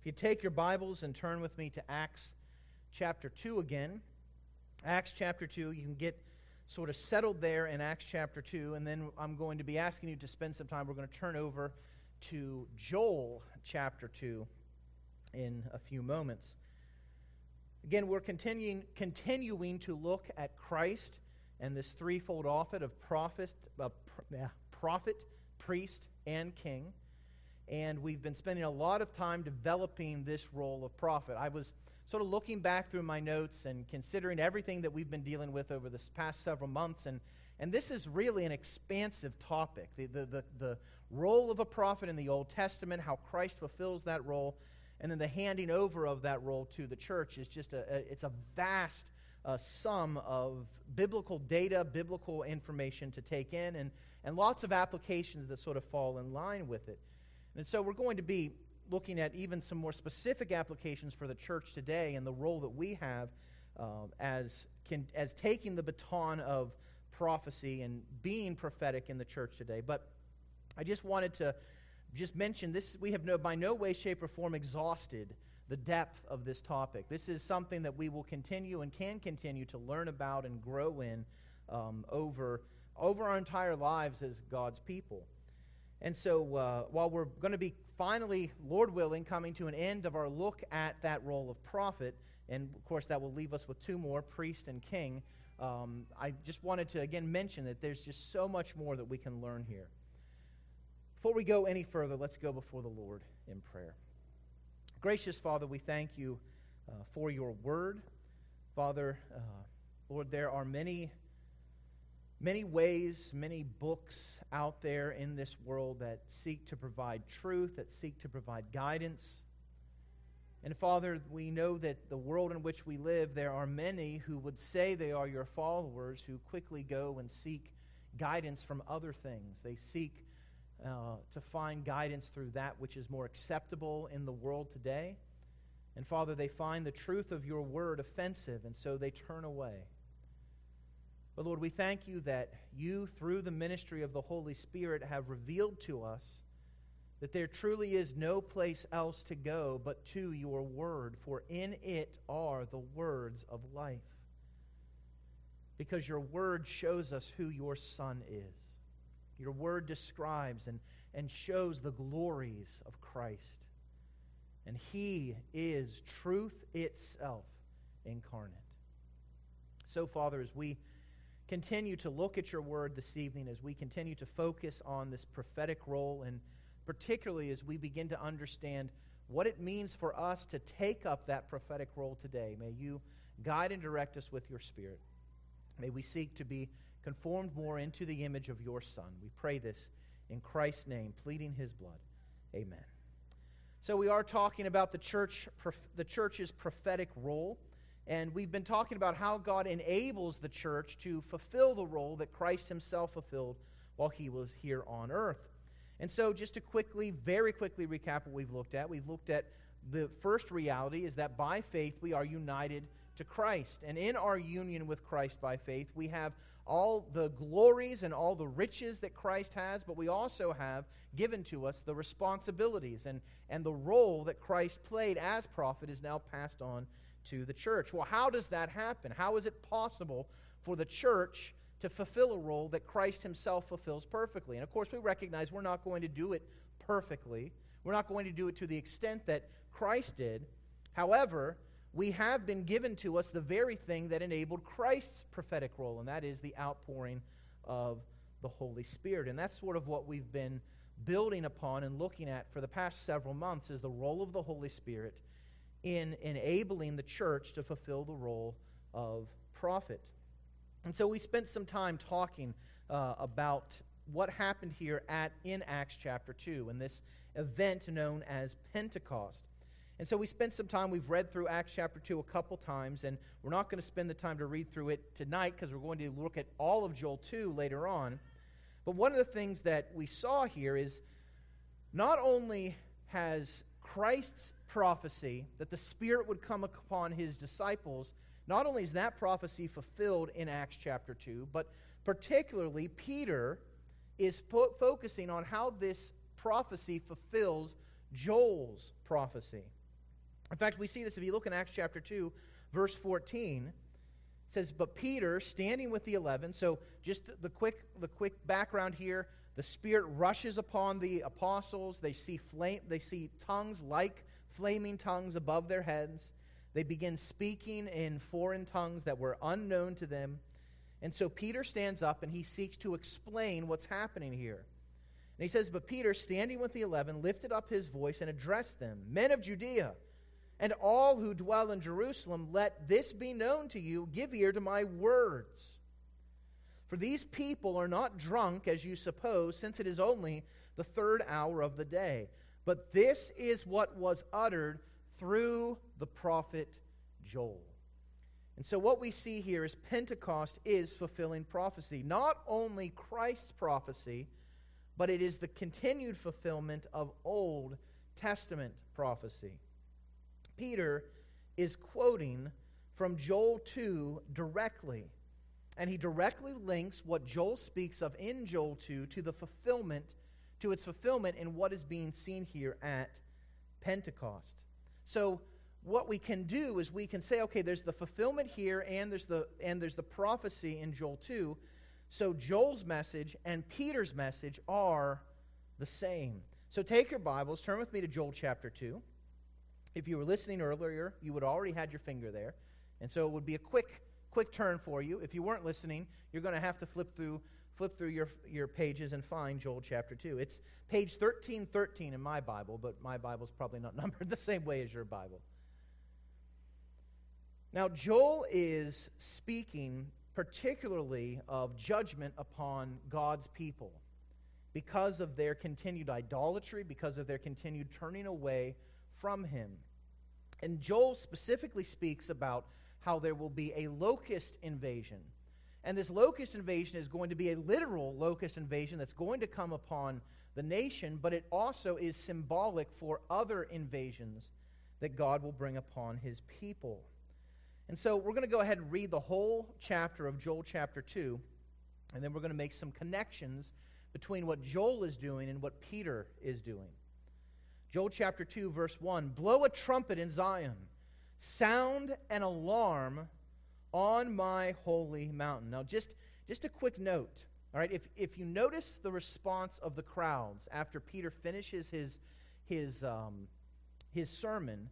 If you take your Bibles and turn with me to Acts chapter 2 again, Acts chapter 2, you can get sort of settled there in Acts chapter 2, and then I'm going to be asking you to spend some time. We're going to turn over to Joel chapter 2 in a few moments. Again, we're continuing, continuing to look at Christ and this threefold office of prophet, of prophet, priest, and king and we've been spending a lot of time developing this role of prophet. I was sort of looking back through my notes and considering everything that we've been dealing with over this past several months, and, and this is really an expansive topic. The, the, the, the role of a prophet in the Old Testament, how Christ fulfills that role, and then the handing over of that role to the church is just a, a it's a vast uh, sum of biblical data, biblical information to take in, and, and lots of applications that sort of fall in line with it. And so we're going to be looking at even some more specific applications for the church today and the role that we have uh, as, can, as taking the baton of prophecy and being prophetic in the church today. But I just wanted to just mention this we have no, by no way, shape, or form exhausted the depth of this topic. This is something that we will continue and can continue to learn about and grow in um, over, over our entire lives as God's people. And so, uh, while we're going to be finally, Lord willing, coming to an end of our look at that role of prophet, and of course, that will leave us with two more priest and king, um, I just wanted to again mention that there's just so much more that we can learn here. Before we go any further, let's go before the Lord in prayer. Gracious Father, we thank you uh, for your word. Father, uh, Lord, there are many many ways, many books out there in this world that seek to provide truth, that seek to provide guidance. And Father, we know that the world in which we live, there are many who would say they are your followers who quickly go and seek guidance from other things. They seek uh, to find guidance through that which is more acceptable in the world today. And Father, they find the truth of your word offensive, and so they turn away. But Lord, we thank you that you, through the ministry of the Holy Spirit, have revealed to us that there truly is no place else to go but to your word, for in it are the words of life. Because your word shows us who your Son is. Your word describes and, and shows the glories of Christ. And he is truth itself incarnate. So, Father, as we continue to look at your word this evening as we continue to focus on this prophetic role, and particularly as we begin to understand what it means for us to take up that prophetic role today. May you guide and direct us with your Spirit. May we seek to be conformed more into the image of your Son. We pray this in Christ's name, pleading his blood. Amen. So we are talking about the church the church's prophetic role. And we've been talking about how God enables the church to fulfill the role that Christ himself fulfilled while he was here on earth. And so, just to quickly, very quickly recap what we've looked at, we've looked at the first reality is that by faith we are united to Christ. And in our union with Christ by faith, we have all the glories and all the riches that Christ has, but we also have given to us the responsibilities and, and the role that Christ played as prophet is now passed on to the church. Well, how does that happen? How is it possible for the church to fulfill a role that Christ himself fulfills perfectly? And of course, we recognize we're not going to do it perfectly. We're not going to do it to the extent that Christ did. However, we have been given to us the very thing that enabled Christ's prophetic role, and that is the outpouring of the Holy Spirit. And that's sort of what we've been building upon and looking at for the past several months is the role of the Holy Spirit in enabling the church to fulfill the role of prophet. And so we spent some time talking uh, about what happened here at in Acts chapter 2 in this event known as Pentecost. And so we spent some time, we've read through Acts chapter 2 a couple times, and we're not going to spend the time to read through it tonight because we're going to look at all of Joel 2 later on. But one of the things that we saw here is not only has Christ's prophecy that the Spirit would come upon his disciples, not only is that prophecy fulfilled in Acts chapter 2, but particularly Peter is fo- focusing on how this prophecy fulfills Joel's prophecy. In fact, we see this if you look in Acts chapter 2, verse 14. It says, But Peter, standing with the eleven, so just the quick, the quick background here the Spirit rushes upon the apostles. They see, flame, they see tongues like flaming tongues above their heads. They begin speaking in foreign tongues that were unknown to them. And so Peter stands up and he seeks to explain what's happening here. And he says, But Peter, standing with the eleven, lifted up his voice and addressed them Men of Judea, and all who dwell in Jerusalem, let this be known to you. Give ear to my words. For these people are not drunk, as you suppose, since it is only the third hour of the day. But this is what was uttered through the prophet Joel. And so, what we see here is Pentecost is fulfilling prophecy. Not only Christ's prophecy, but it is the continued fulfillment of Old Testament prophecy. Peter is quoting from Joel 2 directly and he directly links what Joel speaks of in Joel 2 to the fulfillment, to its fulfillment in what is being seen here at Pentecost. So what we can do is we can say, okay, there's the fulfillment here and there's the and there's the prophecy in Joel 2. So Joel's message and Peter's message are the same. So take your Bibles, turn with me to Joel chapter 2. If you were listening earlier, you would already had your finger there. And so it would be a quick quick turn for you. If you weren't listening, you're going to have to flip through flip through your, your pages and find Joel chapter 2. It's page 1313 in my Bible, but my Bible's probably not numbered the same way as your Bible. Now, Joel is speaking particularly of judgment upon God's people because of their continued idolatry, because of their continued turning away from Him. And Joel specifically speaks about how there will be a locust invasion. And this locust invasion is going to be a literal locust invasion that's going to come upon the nation, but it also is symbolic for other invasions that God will bring upon his people. And so we're going to go ahead and read the whole chapter of Joel chapter 2, and then we're going to make some connections between what Joel is doing and what Peter is doing. Joel chapter 2, verse 1 Blow a trumpet in Zion sound an alarm on my holy mountain. Now, just, just a quick note. All right, if, if you notice the response of the crowds after Peter finishes his, his, um, his sermon,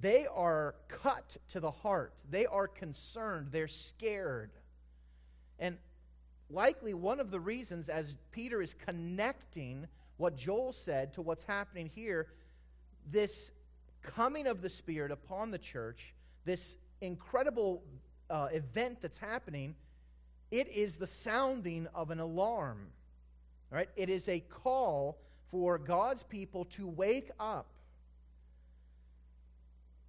they are cut to the heart. They are concerned. They're scared. And likely one of the reasons, as Peter is connecting what Joel said to what's happening here, this coming of the Spirit upon the church, this incredible uh, event that's happening, it is the sounding of an alarm. Right? It is a call for God's people to wake up.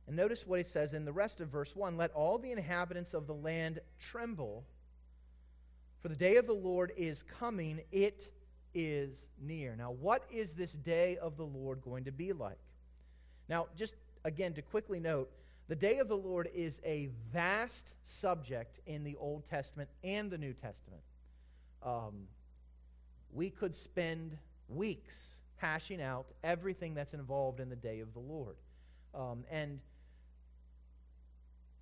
And notice what it says in the rest of verse 1 Let all the inhabitants of the land tremble, for the day of the Lord is coming, it is near. Now, what is this day of the Lord going to be like? Now, just again to quickly note, the day of the Lord is a vast subject in the Old Testament and the New Testament. Um, we could spend weeks hashing out everything that's involved in the day of the Lord. Um, and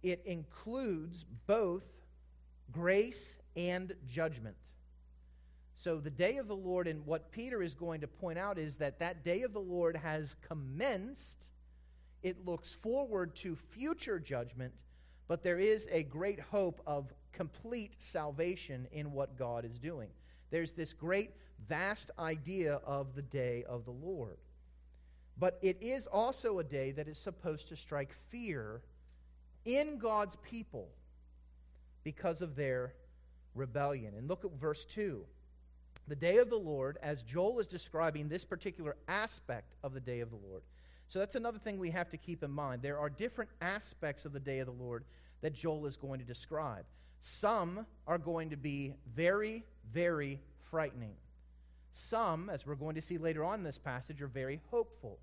it includes both grace and judgment. So, the day of the Lord, and what Peter is going to point out is that that day of the Lord has commenced it looks forward to future judgment, but there is a great hope of complete salvation in what God is doing. There's this great, vast idea of the day of the Lord. But it is also a day that is supposed to strike fear in God's people because of their rebellion. And look at verse 2. The day of the Lord, as Joel is describing this particular aspect of the day of the Lord, so that's another thing we have to keep in mind. There are different aspects of the day of the Lord that Joel is going to describe. Some are going to be very, very frightening. Some, as we're going to see later on in this passage, are very hopeful.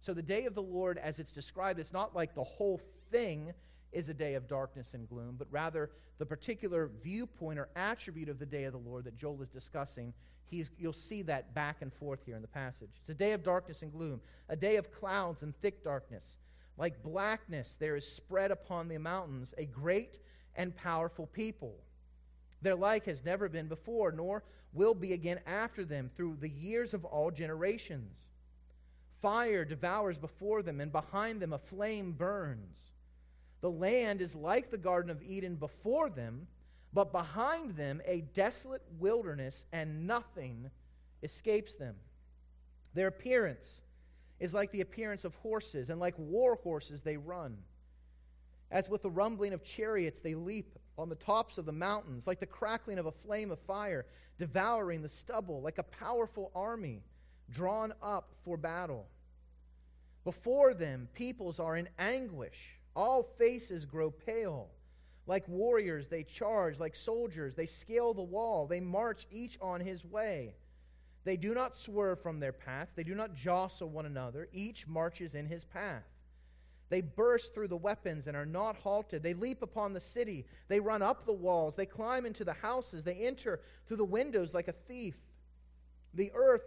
So the day of the Lord, as it's described, it's not like the whole thing is a day of darkness and gloom, but rather the particular viewpoint or attribute of the day of the Lord that Joel is discussing He's, you'll see that back and forth here in the passage. It's a day of darkness and gloom, a day of clouds and thick darkness, Like blackness, there is spread upon the mountains a great and powerful people. Their like has never been before, nor will be again after them through the years of all generations. Fire devours before them, and behind them a flame burns. The land is like the Garden of Eden before them, but behind them a desolate wilderness, and nothing escapes them. Their appearance is like the appearance of horses, and like war horses they run. As with the rumbling of chariots, they leap on the tops of the mountains, like the crackling of a flame of fire, devouring the stubble, like a powerful army drawn up for battle. Before them, peoples are in anguish. All faces grow pale. Like warriors, they charge. Like soldiers, they scale the wall. They march each on his way. They do not swerve from their path. They do not jostle one another. Each marches in his path. They burst through the weapons and are not halted. They leap upon the city. They run up the walls. They climb into the houses. They enter through the windows like a thief. The earth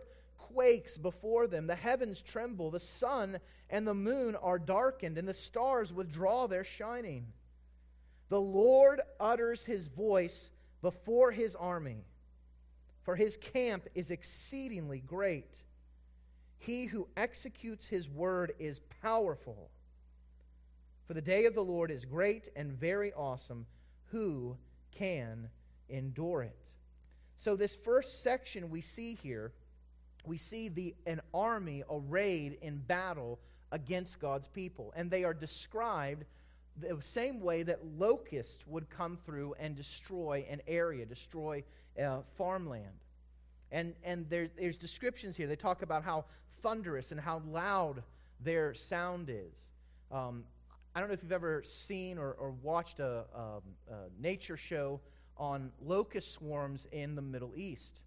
quakes before them. The heavens tremble. The sun and the moon are darkened, and the stars withdraw their shining. The Lord utters his voice before his army, for his camp is exceedingly great. He who executes his word is powerful. For the day of the Lord is great and very awesome. Who can endure it? So, this first section we see here we see the, an army arrayed in battle against God's people. And they are described the same way that locusts would come through and destroy an area, destroy uh, farmland. And, and there, there's descriptions here. They talk about how thunderous and how loud their sound is. Um, I don't know if you've ever seen or, or watched a, a, a nature show on locust swarms in the Middle East.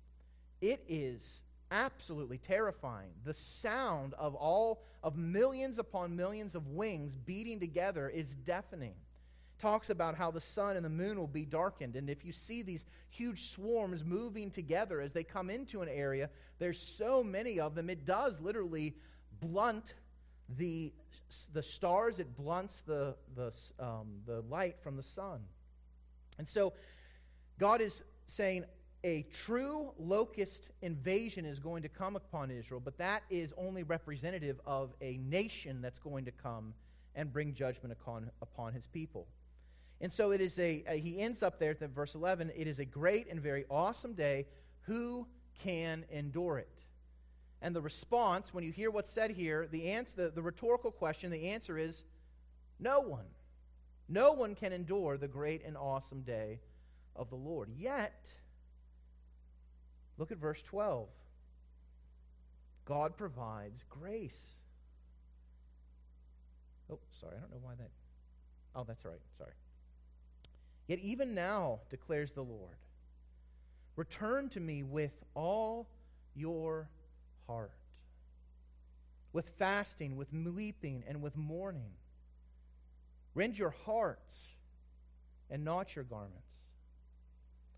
It is absolutely terrifying. The sound of all of millions upon millions of wings beating together is deafening. Talks about how the sun and the moon will be darkened. And if you see these huge swarms moving together as they come into an area, there's so many of them, it does literally blunt the, the stars, it blunts the, the, um, the light from the sun. And so God is saying, a true locust invasion is going to come upon Israel, but that is only representative of a nation that's going to come and bring judgment upon, upon his people. And so it is a, he ends up there at verse 11, it is a great and very awesome day. Who can endure it? And the response, when you hear what's said here, the, answer, the, the rhetorical question, the answer is no one. No one can endure the great and awesome day of the Lord. Yet, Look at verse 12. God provides grace. Oh, sorry, I don't know why that. Oh, that's right. Sorry. Yet even now, declares the Lord, return to me with all your heart, with fasting, with weeping, and with mourning. Rend your hearts and not your garments.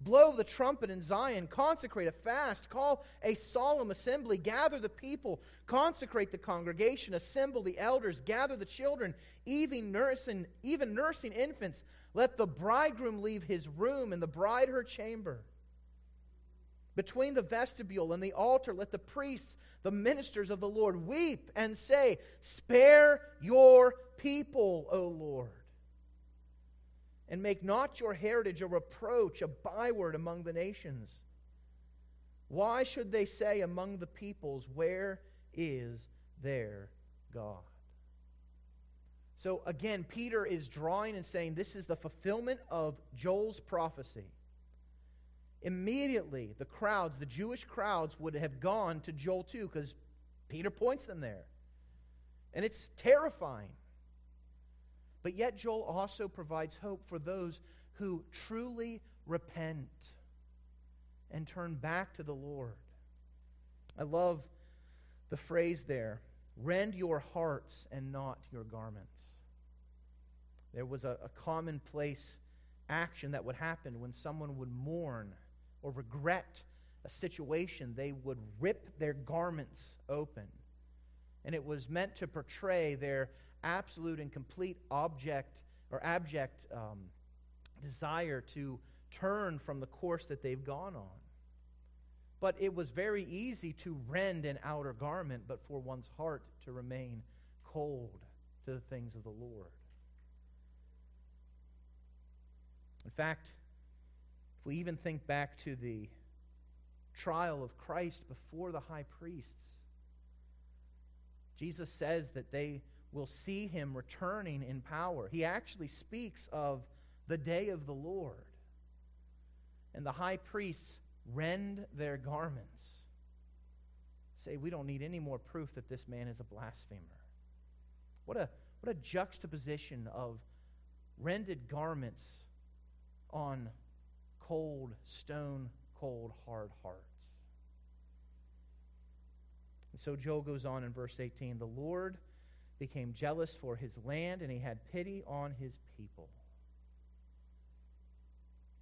Blow the trumpet in Zion, consecrate a fast, call a solemn assembly, gather the people, consecrate the congregation, assemble the elders, gather the children, even nursing, even nursing infants. Let the bridegroom leave his room and the bride her chamber. Between the vestibule and the altar, let the priests, the ministers of the Lord, weep and say, Spare your people, O Lord and make not your heritage a reproach, a byword among the nations. Why should they say among the peoples, Where is their God? So again, Peter is drawing and saying this is the fulfillment of Joel's prophecy. Immediately, the crowds, the Jewish crowds, would have gone to Joel 2 because Peter points them there. And it's terrifying. But yet, Joel also provides hope for those who truly repent and turn back to the Lord. I love the phrase there rend your hearts and not your garments. There was a, a commonplace action that would happen when someone would mourn or regret a situation, they would rip their garments open. And it was meant to portray their absolute and complete object or abject um, desire to turn from the course that they've gone on. But it was very easy to rend an outer garment, but for one's heart to remain cold to the things of the Lord. In fact, if we even think back to the trial of Christ before the high priests, Jesus says that they will see him returning in power. He actually speaks of the day of the Lord. And the high priests rend their garments. Say, we don't need any more proof that this man is a blasphemer. What a, what a juxtaposition of rended garments on cold, stone cold, hard hearts. And so Joel goes on in verse 18 The Lord became jealous for his land, and he had pity on his people.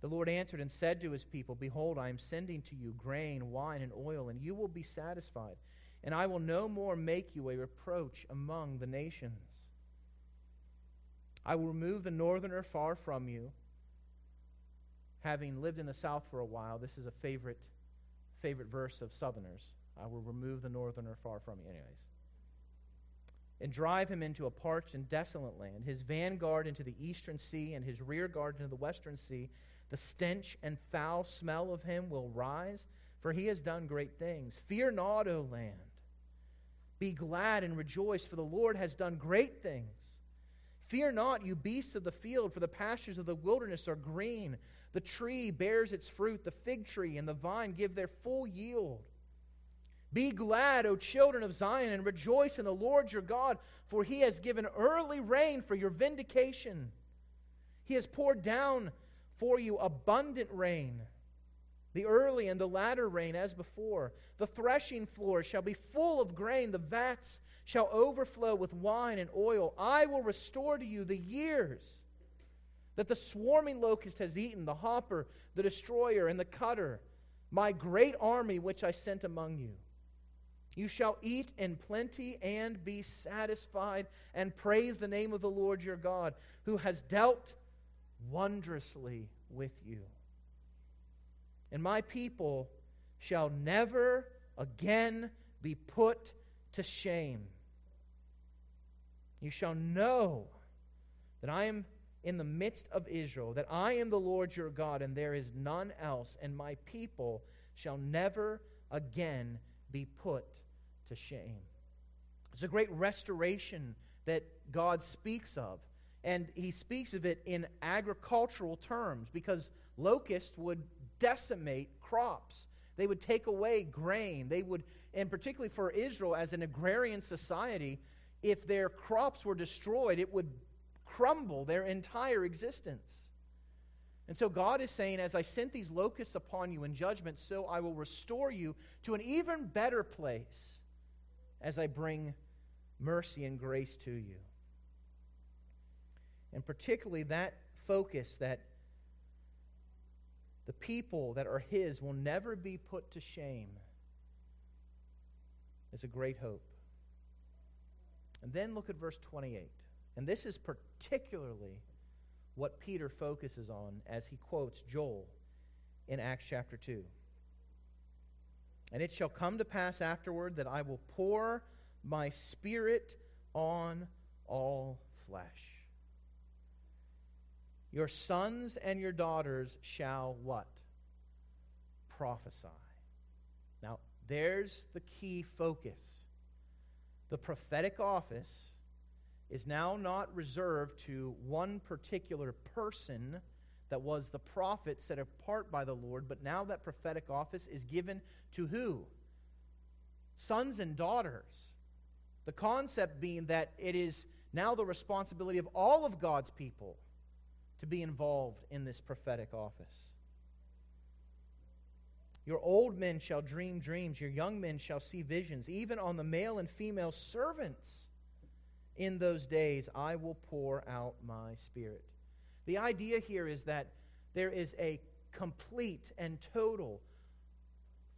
The Lord answered and said to his people, Behold, I am sending to you grain, wine, and oil, and you will be satisfied. And I will no more make you a reproach among the nations. I will remove the northerner far from you. Having lived in the south for a while, this is a favorite, favorite verse of southerners. I will remove the northerner far from you. Anyways. And drive him into a parched and desolate land, his vanguard into the eastern sea, and his rear guard into the western sea the stench and foul smell of him will rise, for he has done great things. Fear not, O land. Be glad and rejoice, for the Lord has done great things. Fear not, you beasts of the field, for the pastures of the wilderness are green. The tree bears its fruit, the fig tree and the vine give their full yield. Be glad, O children of Zion, and rejoice in the Lord your God, for he has given early rain for your vindication. He has poured down for you abundant rain, the early and the latter rain as before. The threshing floor shall be full of grain, the vats shall overflow with wine and oil. I will restore to you the years that the swarming locust has eaten, the hopper, the destroyer, and the cutter, my great army which I sent among you. You shall eat in plenty and be satisfied, and praise the name of the Lord your God, who has dealt wondrously with you. And my people shall never again be put to shame. You shall know that I am in the midst of Israel, that I am the Lord your God, and there is none else, and my people shall never again be put to shame. It's a great restoration that God speaks of and he speaks of it in agricultural terms because locusts would decimate crops. They would take away grain. They would, and particularly for Israel as an agrarian society, if their crops were destroyed, it would crumble their entire existence. And so God is saying, As I sent these locusts upon you in judgment, so I will restore you to an even better place as I bring mercy and grace to you and particularly that focus that the people that are His will never be put to shame is a great hope. And then look at verse 28. And this is particularly what Peter focuses on as he quotes Joel in Acts chapter 2. And it shall come to pass afterward that I will pour my spirit on all flesh. Your sons and your daughters shall what? Prophesy. Now, there's the key focus. The prophetic office is now not reserved to one particular person that was the prophet set apart by the Lord, but now that prophetic office is given to who? Sons and daughters. The concept being that it is Now, the responsibility of all of God's people to be involved in this prophetic office. Your old men shall dream dreams, your young men shall see visions. Even on the male and female servants in those days, I will pour out my spirit. The idea here is that there is a complete and total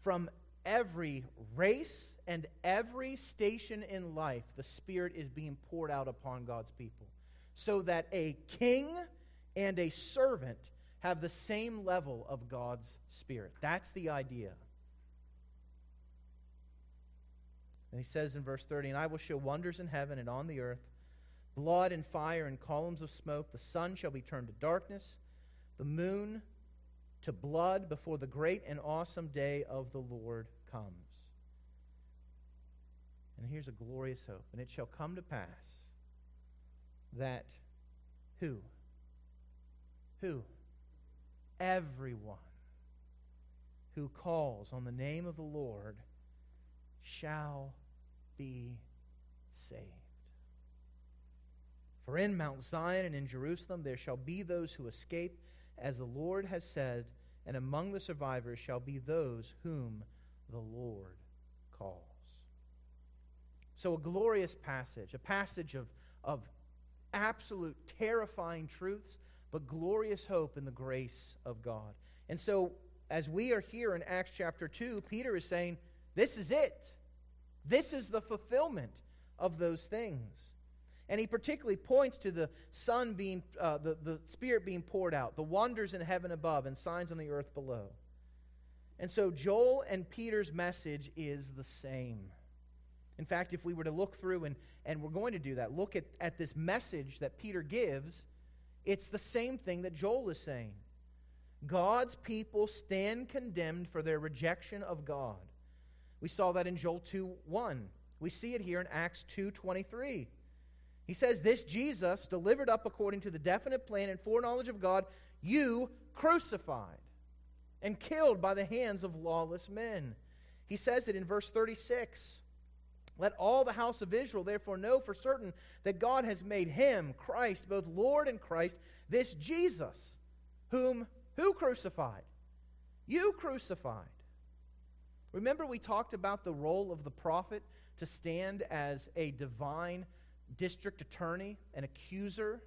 from every race and every station in life, the Spirit is being poured out upon God's people. So that a king and a servant have the same level of God's Spirit. That's the idea. And he says in verse 30, And I will show wonders in heaven and on the earth, blood and fire and columns of smoke. The sun shall be turned to darkness, the moon to blood before the great and awesome day of the Lord comes. And here's a glorious hope. And it shall come to pass that who? Who? Everyone who calls on the name of the Lord shall be saved. For in Mount Zion and in Jerusalem there shall be those who escape, as the Lord has said, and among the survivors shall be those whom the Lord calls. So, a glorious passage, a passage of, of absolute terrifying truths, but glorious hope in the grace of God. And so, as we are here in Acts chapter 2, Peter is saying, This is it. This is the fulfillment of those things. And he particularly points to the Son being, uh, the, the Spirit being poured out, the wonders in heaven above, and signs on the earth below. And so Joel and Peter's message is the same. In fact, if we were to look through, and, and we're going to do that, look at, at this message that Peter gives, it's the same thing that Joel is saying. God's people stand condemned for their rejection of God. We saw that in Joel 2 1. We see it here in Acts 2 23. He says, This Jesus, delivered up according to the definite plan and foreknowledge of God, you crucified and killed by the hands of lawless men. He says it in verse 36. Let all the house of Israel therefore know for certain that God has made him, Christ, both Lord and Christ, this Jesus, whom who crucified? You crucified. Remember, we talked about the role of the prophet to stand as a divine district attorney, an accuser.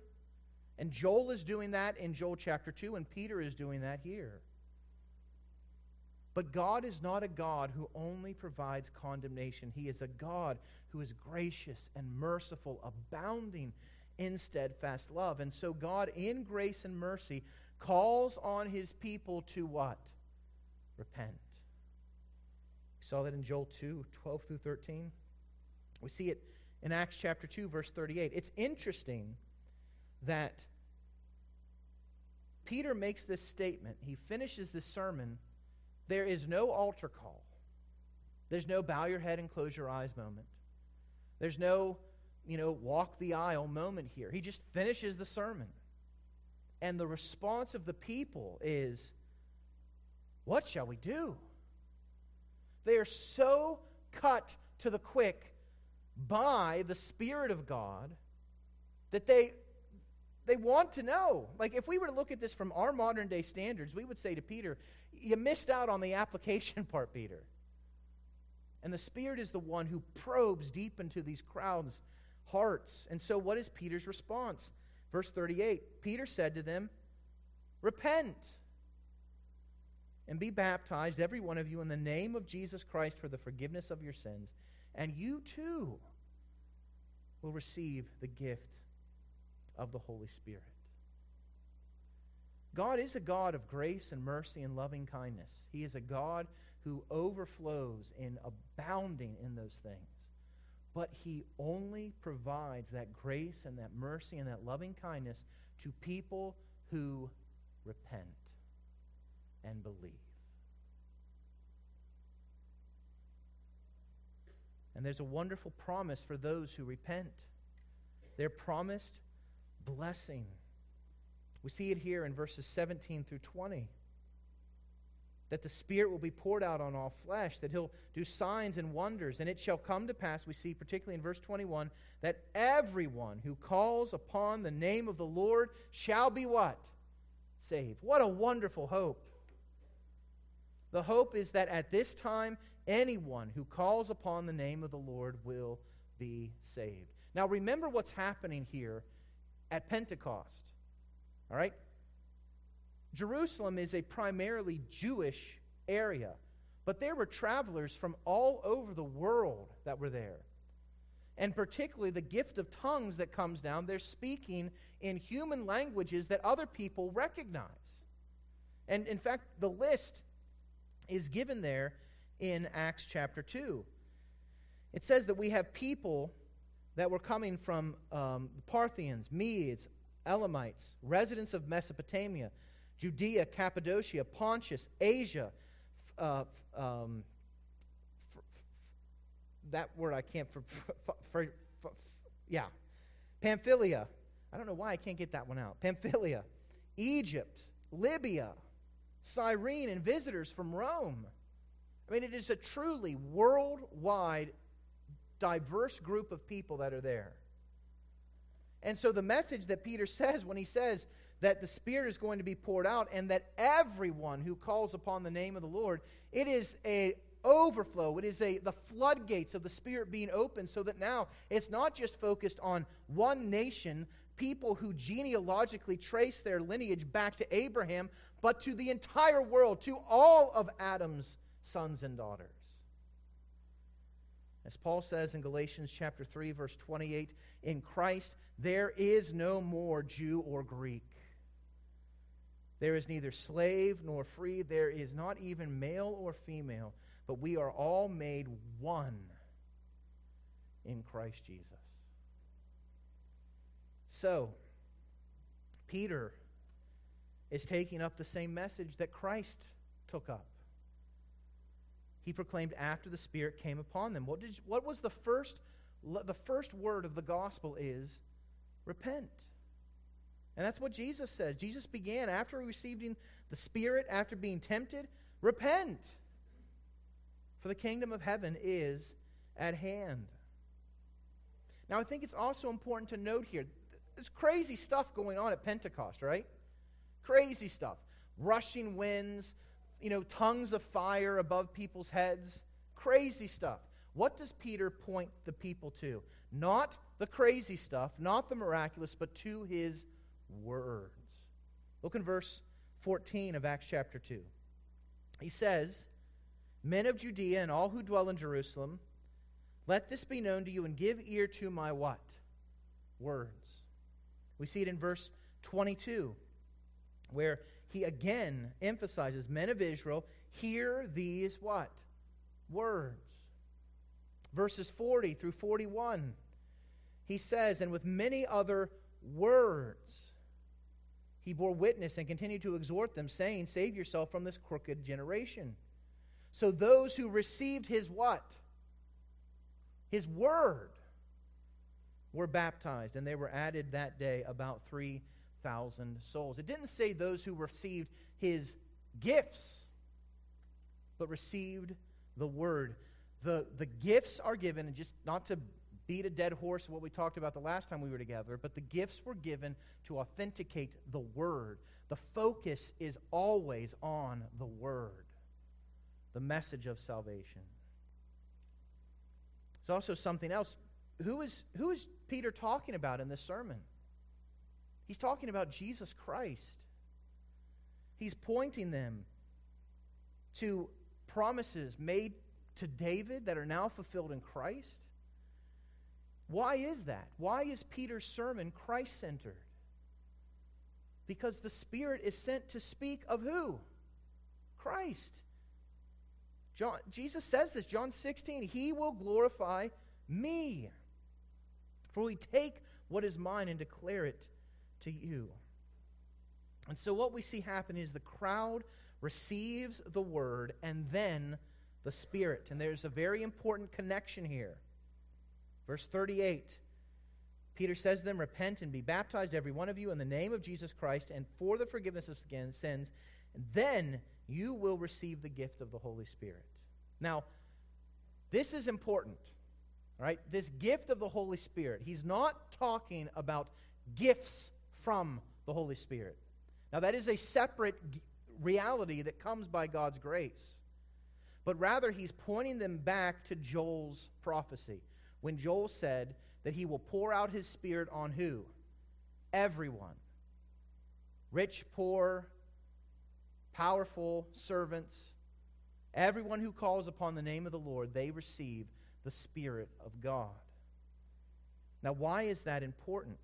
And Joel is doing that in Joel chapter 2, and Peter is doing that here. But God is not a God who only provides condemnation. He is a God who is gracious and merciful, abounding in steadfast love. And so, God, in grace and mercy, calls on his people to what? Repent. We saw that in Joel 2 12 through 13. We see it in Acts chapter 2, verse 38. It's interesting that Peter makes this statement. He finishes this sermon. There is no altar call, there's no bow your head and close your eyes moment. There's no, you know, walk the aisle moment here. He just finishes the sermon. And the response of the people is, What shall we do? They are so cut to the quick by the Spirit of God that they, they want to know. Like, if we were to look at this from our modern day standards, we would say to Peter, You missed out on the application part, Peter. And the Spirit is the one who probes deep into these crowds' hearts. And so, what is Peter's response? Verse 38 Peter said to them, Repent and be baptized, every one of you, in the name of Jesus Christ for the forgiveness of your sins, and you too will receive the gift of the Holy Spirit. God is a God of grace and mercy and loving kindness. He is a God who overflows in abounding in those things. But He only provides that grace and that mercy and that loving kindness to people who repent and believe. And there's a wonderful promise for those who repent. They're promised blessing. We see it here in verses 17 through 20. that the Spirit will be poured out on all flesh, that he'll do signs and wonders. And it shall come to pass, we see particularly in verse 21, that everyone who calls upon the name of the Lord shall be what? Saved. What a wonderful hope. The hope is that at this time, anyone who calls upon the name of the Lord will be saved. Now, remember what's happening here at Pentecost. All right? Jerusalem is a primarily Jewish area, but there were travelers from all over the world that were there. And particularly the gift of tongues that comes down, they're speaking in human languages that other people recognize. And in fact, the list is given there in Acts chapter 2. It says that we have people that were coming from um, the Parthians, Medes, Elamites, residents of Mesopotamia, Judea, Cappadocia, Pontus, Asia, uh, um, f- f- that word I can't, for, yeah, Pamphylia. I don't know why I can't get that one out. Pamphylia, Egypt, Libya, Cyrene, and visitors from Rome. I mean, it is a truly worldwide, diverse group of people that are there. And so the message that Peter says when he says that the Spirit is going to be poured out and that everyone who calls upon the name of the Lord, it is a overflow. It is a the floodgates of the Spirit being open so that now it's not just focused on one nation, people who genealogically trace their lineage back to Abraham, but to the entire world, to all of Adam's sons and daughters. As Paul says in Galatians chapter 3 verse 28, in Christ there is no more Jew or Greek. There is neither slave nor free, there is not even male or female, but we are all made one in Christ Jesus. So, Peter is taking up the same message that Christ took up. He proclaimed after the Spirit came upon them. What, did, what was the first, the first word of the gospel is repent. And that's what Jesus says. Jesus began after receiving the Spirit, after being tempted, repent. For the kingdom of heaven is at hand. Now, I think it's also important to note here there's crazy stuff going on at Pentecost, right? Crazy stuff. Rushing winds, you know, tongues of fire above people's heads. Crazy stuff. What does Peter point the people to? Not the crazy stuff, not the miraculous, but to his words. Look in verse 14 of Acts chapter 2. He says, Men of Judea and all who dwell in Jerusalem, let this be known to you and give ear to my what? Words. We see it in verse 22, where he again emphasizes, Men of Israel, hear these what? Words. Verses 40 through 41, he says, And with many other words, he bore witness and continued to exhort them, saying, Save yourself from this crooked generation. So those who received his what? His word were baptized, and they were added that day about 3,000 souls. It didn't say those who received his gifts, but received the word. The, the gifts are given, and just not to beat a dead horse, what we talked about the last time we were together, but the gifts were given to authenticate the Word. The focus is always on the Word, the message of salvation. It's also something else. Who is, who is Peter talking about in this sermon? He's talking about Jesus Christ. He's pointing them to promises made to David that are now fulfilled in Christ. Why is that? Why is Peter's sermon Christ centered? Because the Spirit is sent to speak of who? Christ. John, Jesus says this, John 16, He will glorify me. For we take what is mine and declare it to you. And so what we see happen is the crowd receives the word and then the Spirit. And there's a very important connection here. Verse 38 Peter says to them, Repent and be baptized, every one of you, in the name of Jesus Christ, and for the forgiveness of sins, then you will receive the gift of the Holy Spirit. Now, this is important, right? This gift of the Holy Spirit. He's not talking about gifts from the Holy Spirit. Now, that is a separate reality that comes by God's grace. But rather, he's pointing them back to Joel's prophecy when Joel said that he will pour out his spirit on who? Everyone. Rich, poor, powerful, servants. Everyone who calls upon the name of the Lord, they receive the Spirit of God. Now, why is that important?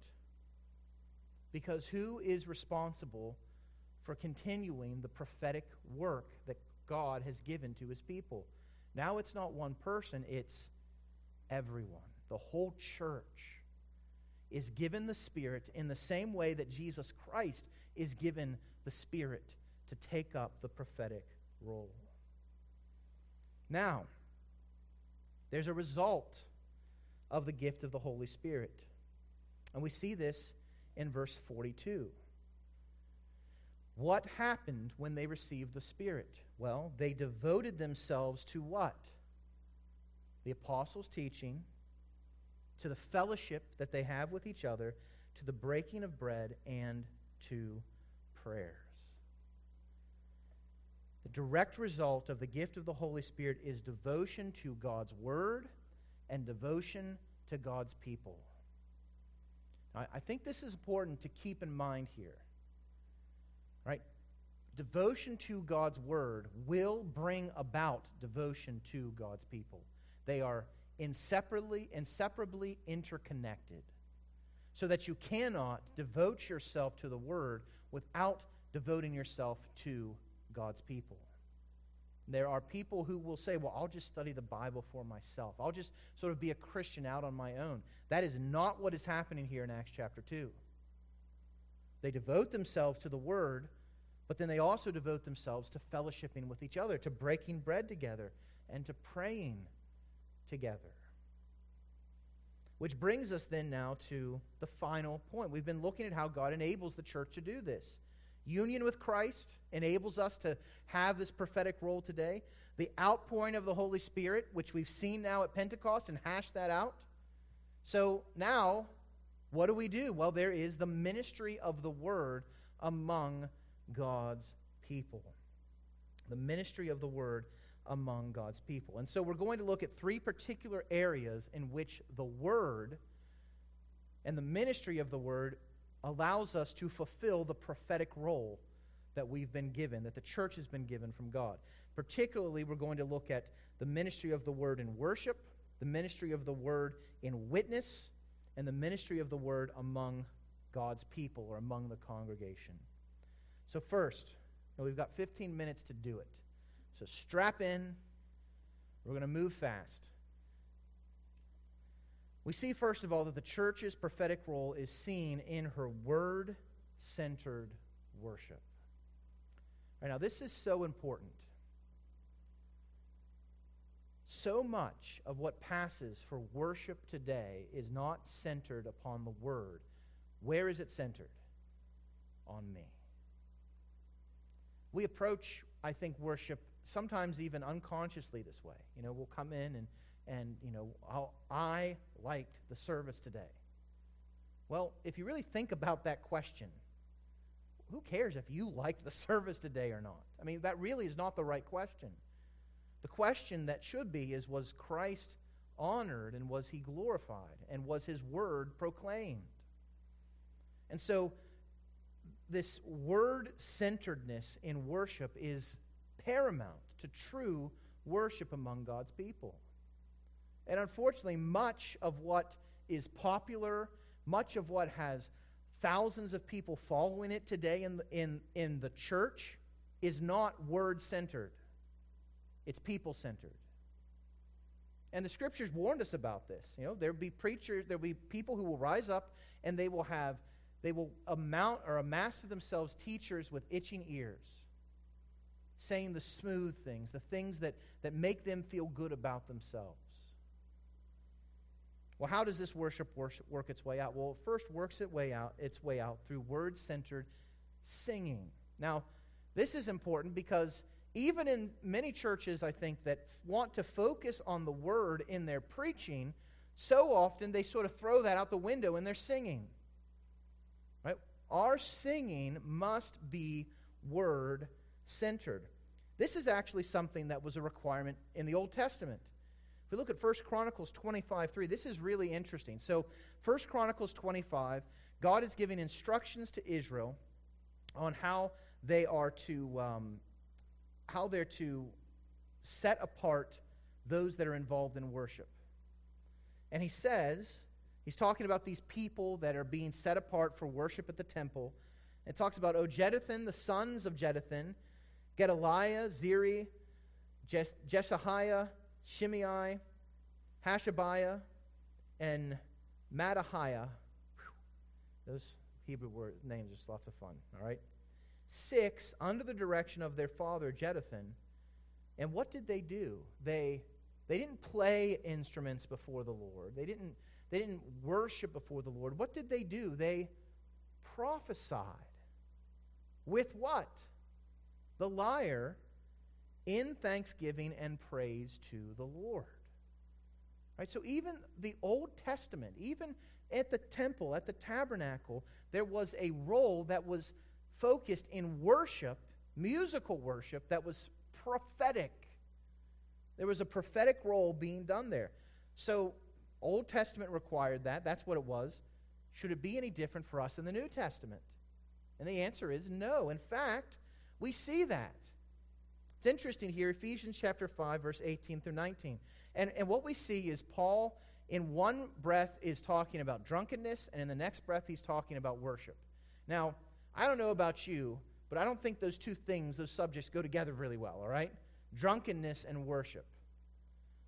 Because who is responsible for continuing the prophetic work that God has given to his people? Now it's not one person, it's everyone. The whole church is given the Spirit in the same way that Jesus Christ is given the Spirit to take up the prophetic role. Now, there's a result of the gift of the Holy Spirit. And we see this in verse 42. What happened when they received the Spirit? Well, they devoted themselves to what? The apostles' teaching, to the fellowship that they have with each other, to the breaking of bread, and to prayers. The direct result of the gift of the Holy Spirit is devotion to God's Word and devotion to God's people. I think this is important to keep in mind here. Right? Devotion to God's word will bring about devotion to God's people. They are inseparably, inseparably interconnected. So that you cannot devote yourself to the word without devoting yourself to God's people. There are people who will say, Well, I'll just study the Bible for myself. I'll just sort of be a Christian out on my own. That is not what is happening here in Acts chapter 2. They devote themselves to the Word, but then they also devote themselves to fellowshipping with each other, to breaking bread together, and to praying together. Which brings us then now to the final point. We've been looking at how God enables the church to do this. Union with Christ enables us to have this prophetic role today. The outpouring of the Holy Spirit, which we've seen now at Pentecost and hashed that out. So now, what do we do? Well, there is the ministry of the word among God's people. The ministry of the word among God's people. And so we're going to look at three particular areas in which the word and the ministry of the word allows us to fulfill the prophetic role that we've been given, that the church has been given from God. Particularly, we're going to look at the ministry of the word in worship, the ministry of the word in witness, and the ministry of the word among God's people or among the congregation. So, first, we've got 15 minutes to do it. So, strap in. We're going to move fast. We see, first of all, that the church's prophetic role is seen in her word centered worship. Right, now, this is so important. So much of what passes for worship today is not centered upon the word. Where is it centered? On me. We approach, I think, worship sometimes even unconsciously this way. You know, we'll come in and and you know how I liked the service today. Well, if you really think about that question, who cares if you liked the service today or not? I mean, that really is not the right question. The question that should be is was Christ honored and was he glorified and was his word proclaimed? And so this word centeredness in worship is paramount to true worship among God's people. And unfortunately, much of what is popular, much of what has thousands of people following it today in the, in, in the church is not word centered, it's people centered. And the scriptures warned us about this. You know, there'll be preachers, there'll be people who will rise up and they will have, they will amount or amass to themselves teachers with itching ears, saying the smooth things, the things that, that make them feel good about themselves. Well, how does this worship, work its way out? Well, it first works its way out, its way out through word-centered singing. Now, this is important because even in many churches, I think, that want to focus on the word in their preaching, so often they sort of throw that out the window in their singing. Right? Our singing must be word centered. This is actually something that was a requirement in the Old Testament. If we look at 1 Chronicles 25 3, this is really interesting. So, 1 Chronicles 25, God is giving instructions to Israel on how they are to um, how they're to set apart those that are involved in worship. And he says, he's talking about these people that are being set apart for worship at the temple. It talks about of Jeduthun, the sons of Jeduthun, Gedaliah, Zeri, Jes- Jeshaiah, Shimei, Hashabiah, and Mattaniah. Those Hebrew word, names are lots of fun, all right? Six, under the direction of their father, Jeduthun. And what did they do? They, they didn't play instruments before the Lord. They didn't, they didn't worship before the Lord. What did they do? They prophesied. With what? The lyre in thanksgiving and praise to the Lord. Right? So even the Old Testament, even at the temple, at the tabernacle, there was a role that was focused in worship, musical worship, that was prophetic. There was a prophetic role being done there. So, Old Testament required that. That's what it was. Should it be any different for us in the New Testament? And the answer is no. In fact, we see that. It's interesting here, Ephesians chapter 5, verse 18 through 19. And, and what we see is Paul, in one breath, is talking about drunkenness, and in the next breath, he's talking about worship. Now, I don't know about you, but I don't think those two things, those subjects, go together really well, all right? Drunkenness and worship.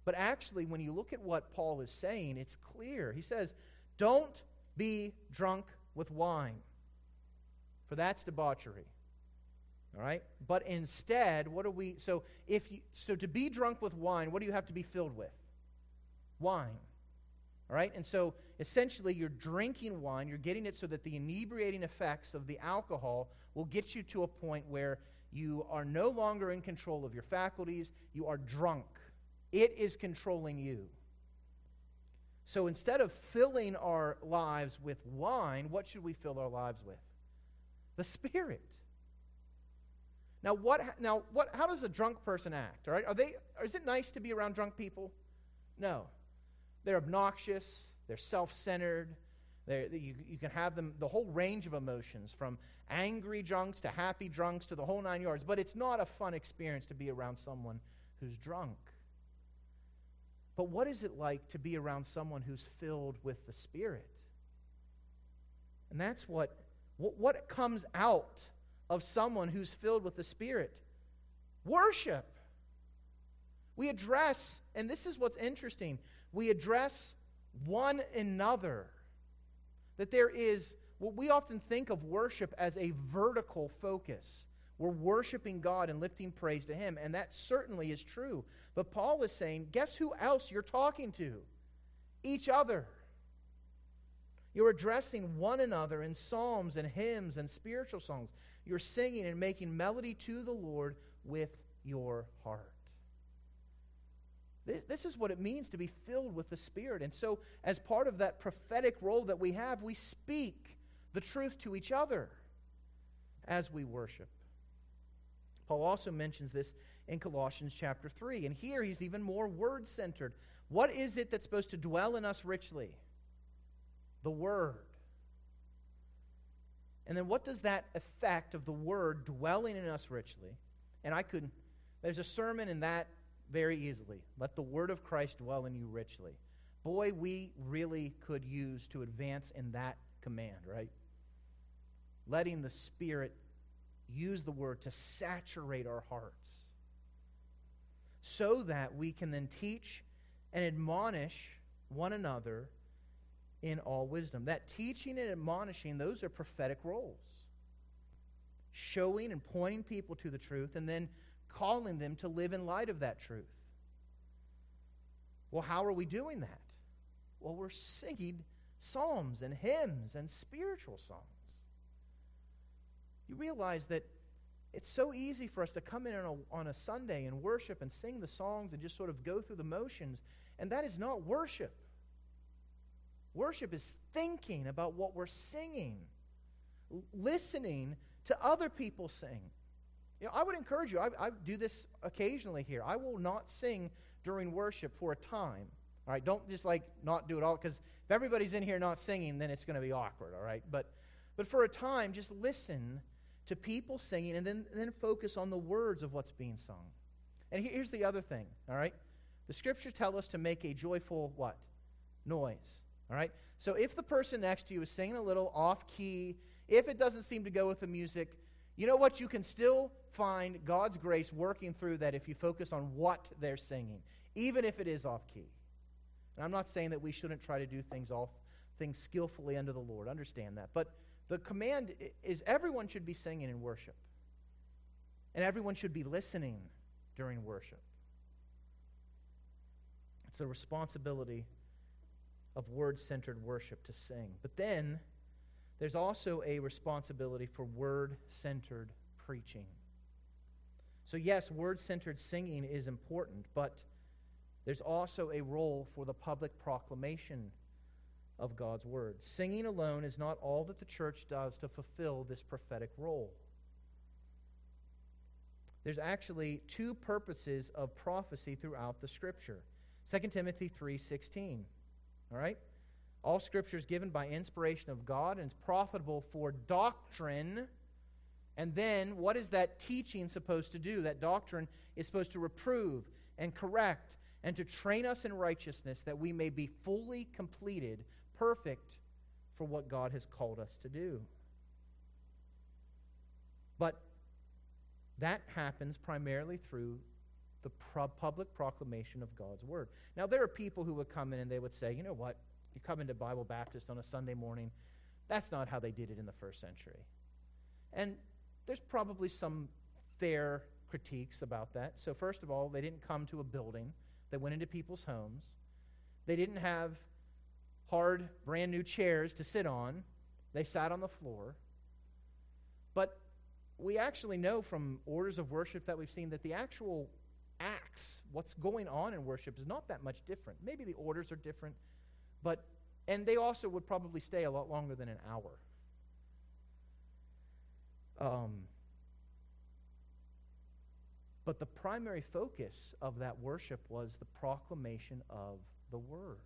But actually, when you look at what Paul is saying, it's clear. He says, Don't be drunk with wine, for that's debauchery. All right? But instead, what do we so if you so to be drunk with wine, what do you have to be filled with? Wine. All right? And so essentially you're drinking wine, you're getting it so that the inebriating effects of the alcohol will get you to a point where you are no longer in control of your faculties, you are drunk. It is controlling you. So instead of filling our lives with wine, what should we fill our lives with? The Spirit. Now, what, now what, how does a drunk person act? All right? Are they, is it nice to be around drunk people? No. They're obnoxious, they're self centered. You, you can have them, the whole range of emotions, from angry drunks to happy drunks to the whole nine yards. But it's not a fun experience to be around someone who's drunk. But what is it like to be around someone who's filled with the Spirit? And that's what, what, what comes out of someone who's filled with the Spirit worship. We address, and this is what's interesting we address one another. That there is what we often think of worship as a vertical focus. We're worshiping God and lifting praise to Him, and that certainly is true. But Paul is saying, guess who else you're talking to? Each other. You're addressing one another in psalms and hymns and spiritual songs. You're singing and making melody to the Lord with your heart. This, this is what it means to be filled with the Spirit. And so, as part of that prophetic role that we have, we speak the truth to each other as we worship. Paul also mentions this in Colossians chapter 3. And here he's even more word centered. What is it that's supposed to dwell in us richly? The Word. And then what does that effect of the Word dwelling in us richly? And I could, there's a sermon in that very easily. Let the word of Christ dwell in you richly. Boy, we really could use to advance in that command, right? Letting the Spirit use the word to saturate our hearts so that we can then teach and admonish one another in all wisdom. That teaching and admonishing, those are prophetic roles. Showing and pointing people to the truth and then calling them to live in light of that truth. Well, how are we doing that? Well, we're singing psalms and hymns and spiritual songs. You realize that it's so easy for us to come in on a, on a Sunday and worship and sing the songs and just sort of go through the motions, and that is not worship. Worship is thinking about what we're singing, listening to other people sing. You know, I would encourage you, I, I do this occasionally here. I will not sing during worship for a time. All right, don't just like not do it all because if everybody's in here not singing, then it's going to be awkward. All right, but but for a time, just listen to people singing and then, then focus on the words of what's being sung. And here's the other thing, all right? The scriptures tell us to make a joyful what? Noise. All right? So if the person next to you is singing a little off key, if it doesn't seem to go with the music, you know what? You can still find God's grace working through that if you focus on what they're singing, even if it is off key. And I'm not saying that we shouldn't try to do things off things skillfully under the Lord. Understand that. But the command is everyone should be singing in worship. And everyone should be listening during worship. It's a responsibility of word centered worship to sing. But then there's also a responsibility for word centered preaching. So, yes, word centered singing is important, but there's also a role for the public proclamation of God's word. Singing alone is not all that the church does to fulfill this prophetic role. There's actually two purposes of prophecy throughout the scripture. 2 Timothy 3:16. All right? All scripture is given by inspiration of God and is profitable for doctrine. And then what is that teaching supposed to do? That doctrine is supposed to reprove and correct and to train us in righteousness that we may be fully completed, perfect for what God has called us to do. But that happens primarily through the pro- public proclamation of God's word. Now, there are people who would come in and they would say, you know what? You come into Bible Baptist on a Sunday morning. That's not how they did it in the first century. And there's probably some fair critiques about that. So, first of all, they didn't come to a building, they went into people's homes. They didn't have hard, brand new chairs to sit on, they sat on the floor. But we actually know from orders of worship that we've seen that the actual acts, what's going on in worship, is not that much different. Maybe the orders are different, but, and they also would probably stay a lot longer than an hour. Um, but the primary focus of that worship was the proclamation of the word.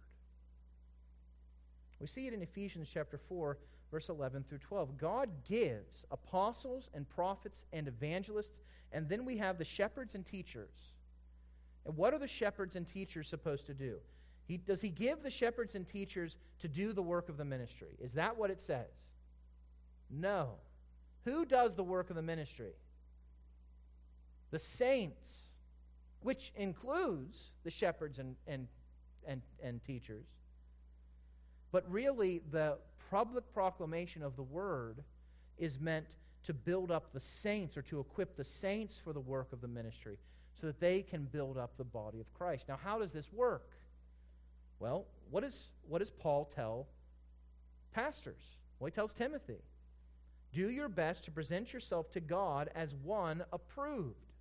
We see it in Ephesians chapter 4, verse 11 through 12. God gives apostles and prophets and evangelists, and then we have the shepherds and teachers. And what are the shepherds and teachers supposed to do? He, does he give the shepherds and teachers to do the work of the ministry? Is that what it says? No. Who does the work of the ministry? The saints, which includes the shepherds and, and, and, and teachers. But really, the public proclamation of the word is meant to build up the saints or to equip the saints for the work of the ministry so that they can build up the body of Christ. Now, how does this work? Well, what, is, what does Paul tell pastors? Well, he tells Timothy do your best to present yourself to God as one approved.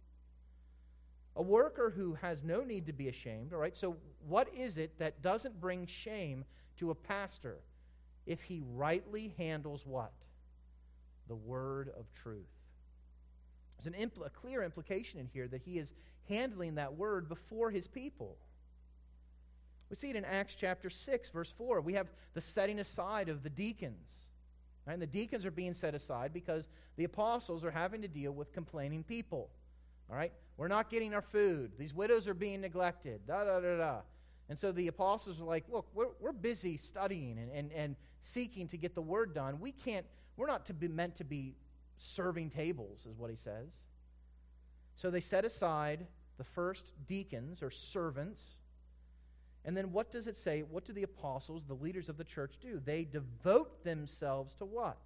A worker who has no need to be ashamed, all right? So, what is it that doesn't bring shame to a pastor if he rightly handles what? The word of truth. There's an impl- a clear implication in here that he is handling that word before his people. We see it in Acts chapter 6, verse 4. We have the setting aside of the deacons. Right? And the deacons are being set aside because the apostles are having to deal with complaining people. All right? We're not getting our food. These widows are being neglected. Da da da da. And so the apostles are like, look, we're, we're busy studying and, and, and seeking to get the word done. We can't, we're not to be meant to be serving tables, is what he says. So they set aside the first deacons or servants. And then what does it say? What do the apostles, the leaders of the church, do? They devote themselves to what?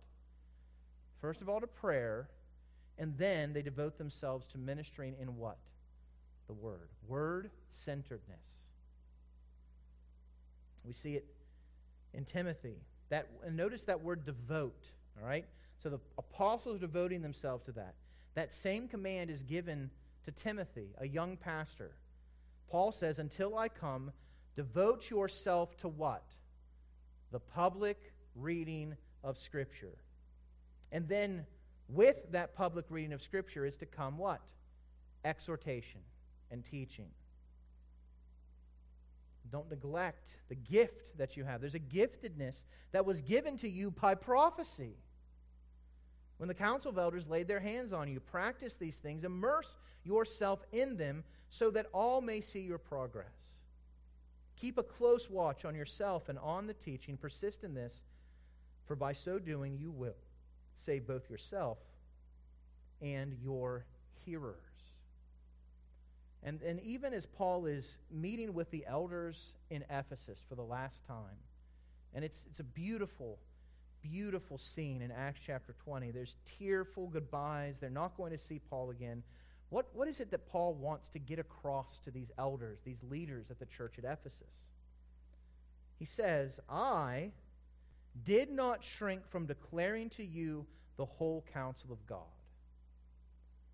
First of all, to prayer, and then they devote themselves to ministering in what? The Word. Word centeredness. We see it in Timothy. That, and notice that word devote, all right? So the apostles devoting themselves to that. That same command is given to Timothy, a young pastor. Paul says, Until I come, devote yourself to what? The public reading of Scripture. And then with that public reading of Scripture is to come what? Exhortation and teaching. Don't neglect the gift that you have. There's a giftedness that was given to you by prophecy. When the council of elders laid their hands on you, practice these things, immerse yourself in them so that all may see your progress. Keep a close watch on yourself and on the teaching. Persist in this, for by so doing you will save both yourself and your hearers. And, and even as Paul is meeting with the elders in Ephesus for the last time, and it's, it's a beautiful, beautiful scene in Acts chapter 20. There's tearful goodbyes. They're not going to see Paul again. What, what is it that Paul wants to get across to these elders, these leaders at the church at Ephesus? He says, I did not shrink from declaring to you the whole counsel of God.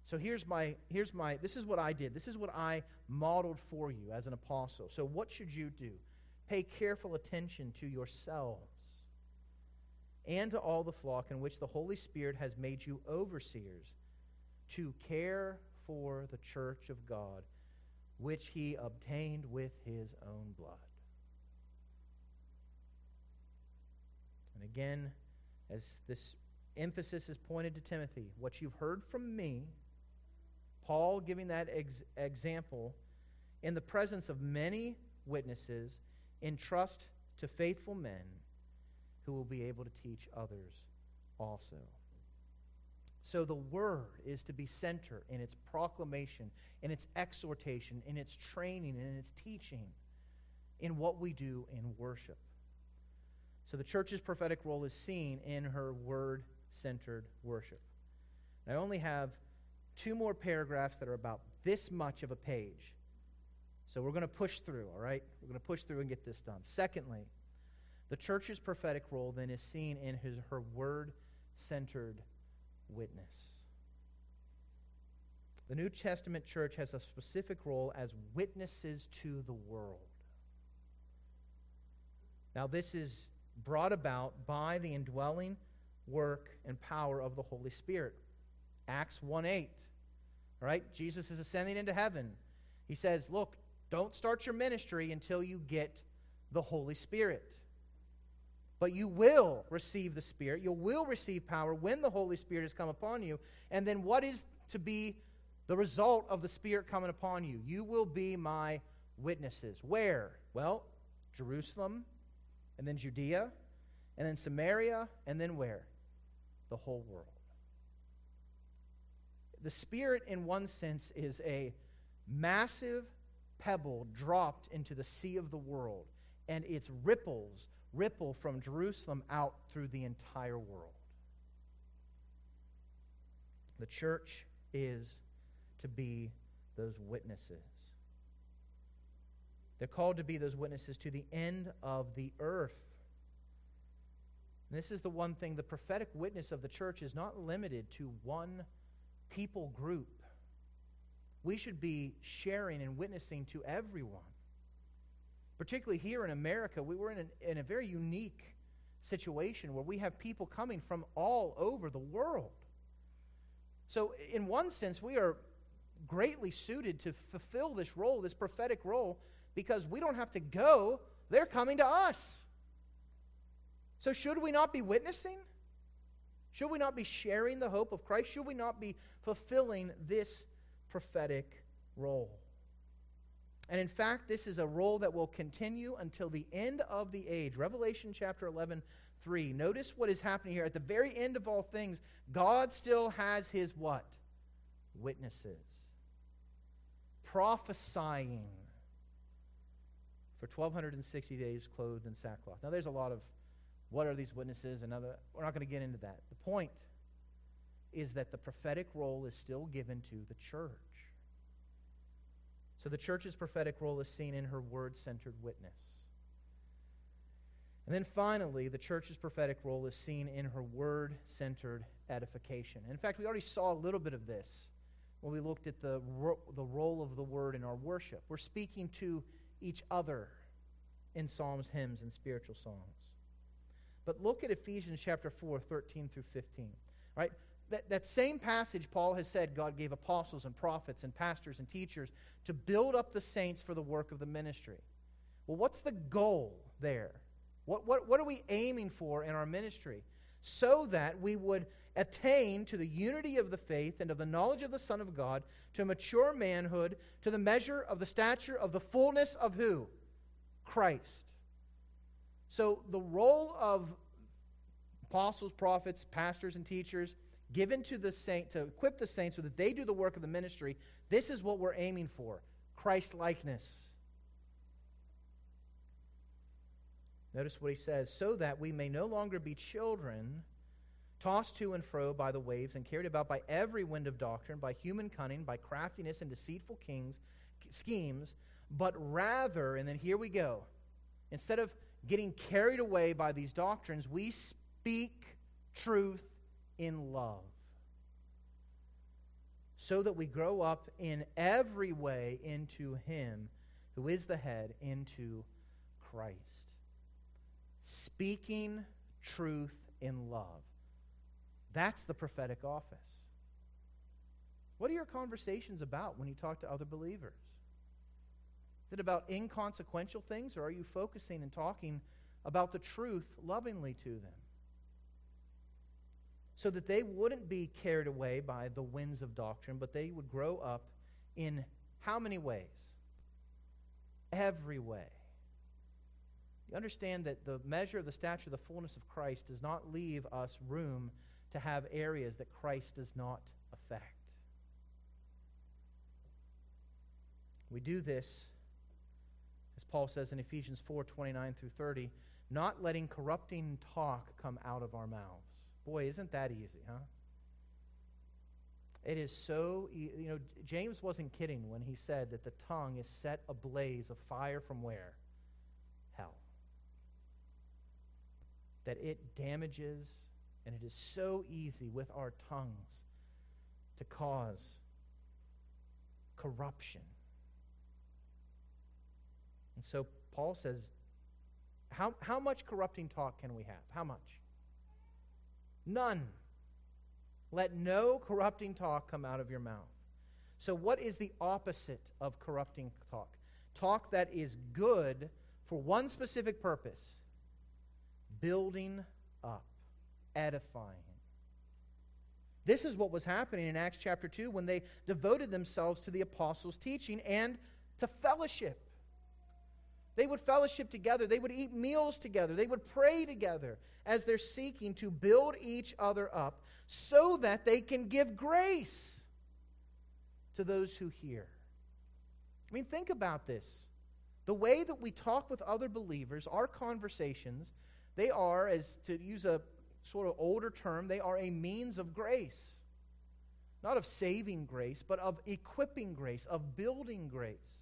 So here's my here's my this is what I did. This is what I modeled for you as an apostle. So what should you do? Pay careful attention to yourselves and to all the flock in which the Holy Spirit has made you overseers to care for the church of God which he obtained with his own blood. And again, as this emphasis is pointed to Timothy, what you've heard from me Paul giving that ex- example in the presence of many witnesses, entrust to faithful men who will be able to teach others also. So the word is to be center in its proclamation, in its exhortation, in its training, in its teaching, in what we do in worship. So the church's prophetic role is seen in her word centered worship. I only have two more paragraphs that are about this much of a page. So we're going to push through, all right? We're going to push through and get this done. Secondly, the church's prophetic role then is seen in his, her word centered witness. The New Testament church has a specific role as witnesses to the world. Now, this is brought about by the indwelling work and power of the Holy Spirit. Acts 1 8. All right? Jesus is ascending into heaven. He says, Look, don't start your ministry until you get the Holy Spirit. But you will receive the Spirit. You will receive power when the Holy Spirit has come upon you. And then what is to be the result of the Spirit coming upon you? You will be my witnesses. Where? Well, Jerusalem, and then Judea, and then Samaria, and then where? The whole world the Spirit, in one sense, is a massive pebble dropped into the sea of the world, and its ripples ripple from Jerusalem out through the entire world. The church is to be those witnesses. They're called to be those witnesses to the end of the earth. And this is the one thing the prophetic witness of the church is not limited to one people group. We should be sharing and witnessing to everyone. Particularly here in America, we were in, an, in a very unique situation where we have people coming from all over the world. So, in one sense, we are greatly suited to fulfill this role, this prophetic role, because we don't have to go, they're coming to us. So, should we not be witnessing? Should we not be sharing the hope of Christ? Should we not be fulfilling this prophetic role? And in fact, this is a role that will continue until the end of the age. Revelation chapter 11, 3. Notice what is happening here. At the very end of all things, God still has his what? Witnesses. Prophesying for 1,260 days clothed in sackcloth. Now, there's a lot of what are these witnesses? Another, we're not going to get into that. The point is that the prophetic role is still given to the church. So the church's prophetic role is seen in her word centered witness. And then finally, the church's prophetic role is seen in her word centered edification. In fact, we already saw a little bit of this when we looked at the, ro- the role of the word in our worship. We're speaking to each other in psalms, hymns, and spiritual songs. But look at Ephesians chapter 4, 13 through 15. Right? That, that same passage, Paul has said God gave apostles and prophets and pastors and teachers to build up the saints for the work of the ministry. Well, what's the goal there? What, what, what are we aiming for in our ministry? So that we would attain to the unity of the faith and of the knowledge of the Son of God, to mature manhood, to the measure of the stature of the fullness of who? Christ. So the role of apostles, prophets, pastors, and teachers given to the saint to equip the saints so that they do the work of the ministry, this is what we're aiming for Christ likeness. Notice what he says so that we may no longer be children, tossed to and fro by the waves and carried about by every wind of doctrine, by human cunning, by craftiness and deceitful kings, schemes, but rather, and then here we go, instead of getting carried away by these doctrines, we speak truth in love. So that we grow up in every way into Him who is the head, into Christ speaking truth in love. That's the prophetic office. What are your conversations about when you talk to other believers? Is it about inconsequential things, or are you focusing and talking about the truth lovingly to them? So that they wouldn't be carried away by the winds of doctrine, but they would grow up in how many ways? Every way. You understand that the measure of the stature of the fullness of Christ does not leave us room to have areas that Christ does not affect. We do this, as Paul says in Ephesians 4 29 through 30, not letting corrupting talk come out of our mouths. Boy, isn't that easy, huh? It is so, you know, James wasn't kidding when he said that the tongue is set ablaze of fire from where? Hell that it damages, and it is so easy with our tongues to cause corruption. And so Paul says, how, how much corrupting talk can we have? How much? None. Let no corrupting talk come out of your mouth. So, what is the opposite of corrupting talk? Talk that is good for one specific purpose building up, edifying. This is what was happening in Acts chapter 2 when they devoted themselves to the apostles' teaching and to fellowship. They would fellowship together. They would eat meals together. They would pray together as they're seeking to build each other up so that they can give grace to those who hear. I mean, think about this. The way that we talk with other believers, our conversations, they are, as to use a sort of older term, they are a means of grace. Not of saving grace, but of equipping grace, of building grace.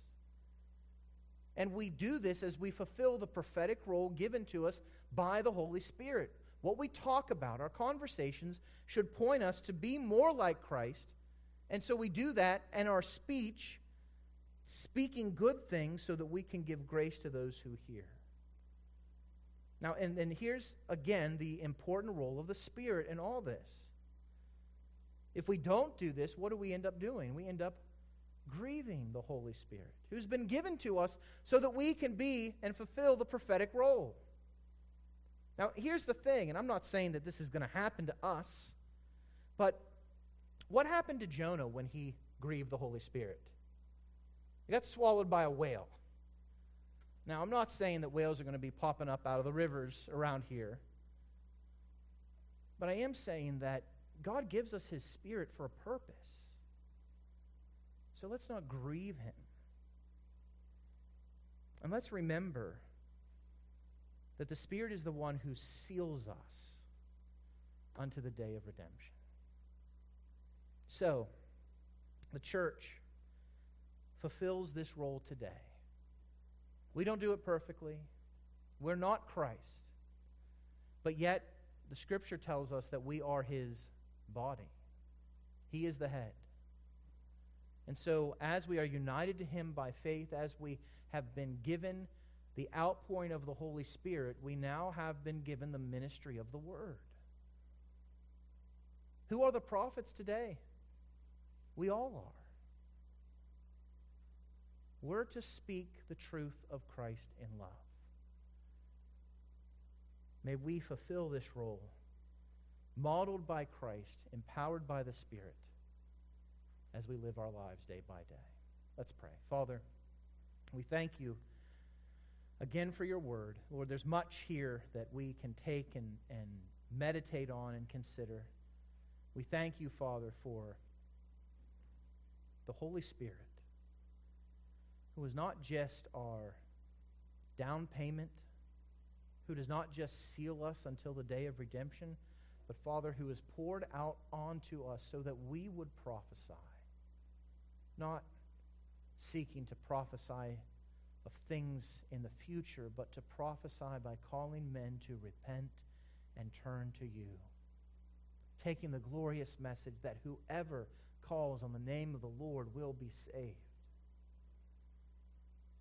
And we do this as we fulfill the prophetic role given to us by the Holy Spirit. What we talk about, our conversations, should point us to be more like Christ. And so we do that and our speech, speaking good things so that we can give grace to those who hear. Now, and then here's again the important role of the Spirit in all this. If we don't do this, what do we end up doing? We end up grieving the Holy Spirit, who's been given to us so that we can be and fulfill the prophetic role. Now, here's the thing, and I'm not saying that this is going to happen to us, but what happened to Jonah when he grieved the Holy Spirit? He got swallowed by a whale. Now, I'm not saying that whales are going to be popping up out of the rivers around here, but I am saying that God gives us His Spirit for a purpose. So let's not grieve Him. And let's remember that the Spirit is the one who seals us unto the day of redemption. So, the church fulfills this role today. We don't do it perfectly. We're not Christ. But yet, the scripture tells us that we are his body. He is the head. And so, as we are united to him by faith, as we have been given the outpouring of the Holy Spirit, we now have been given the ministry of the Word. Who are the prophets today? We all are. We're to speak the truth of Christ in love. May we fulfill this role, modeled by Christ, empowered by the Spirit, as we live our lives day by day. Let's pray. Father, we thank you again for your word. Lord, there's much here that we can take and, and meditate on and consider. We thank you, Father, for the Holy Spirit, who is not just our down payment who does not just seal us until the day of redemption, but Father, who is poured out onto us so that we would prophesy, not seeking to prophesy of things in the future, but to prophesy by calling men to repent and turn to you. Taking the glorious message that whoever calls on the name of the Lord will be saved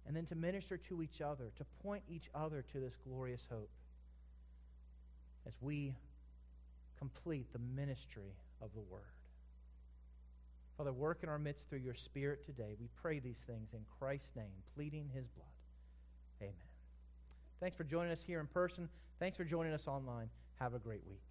and then to minister to each other, to point each other to this glorious hope as we complete the ministry of the Word. Father, work in our midst through your Spirit today. We pray these things in Christ's name, pleading his blood. Amen. Thanks for joining us here in person. Thanks for joining us online. Have a great week.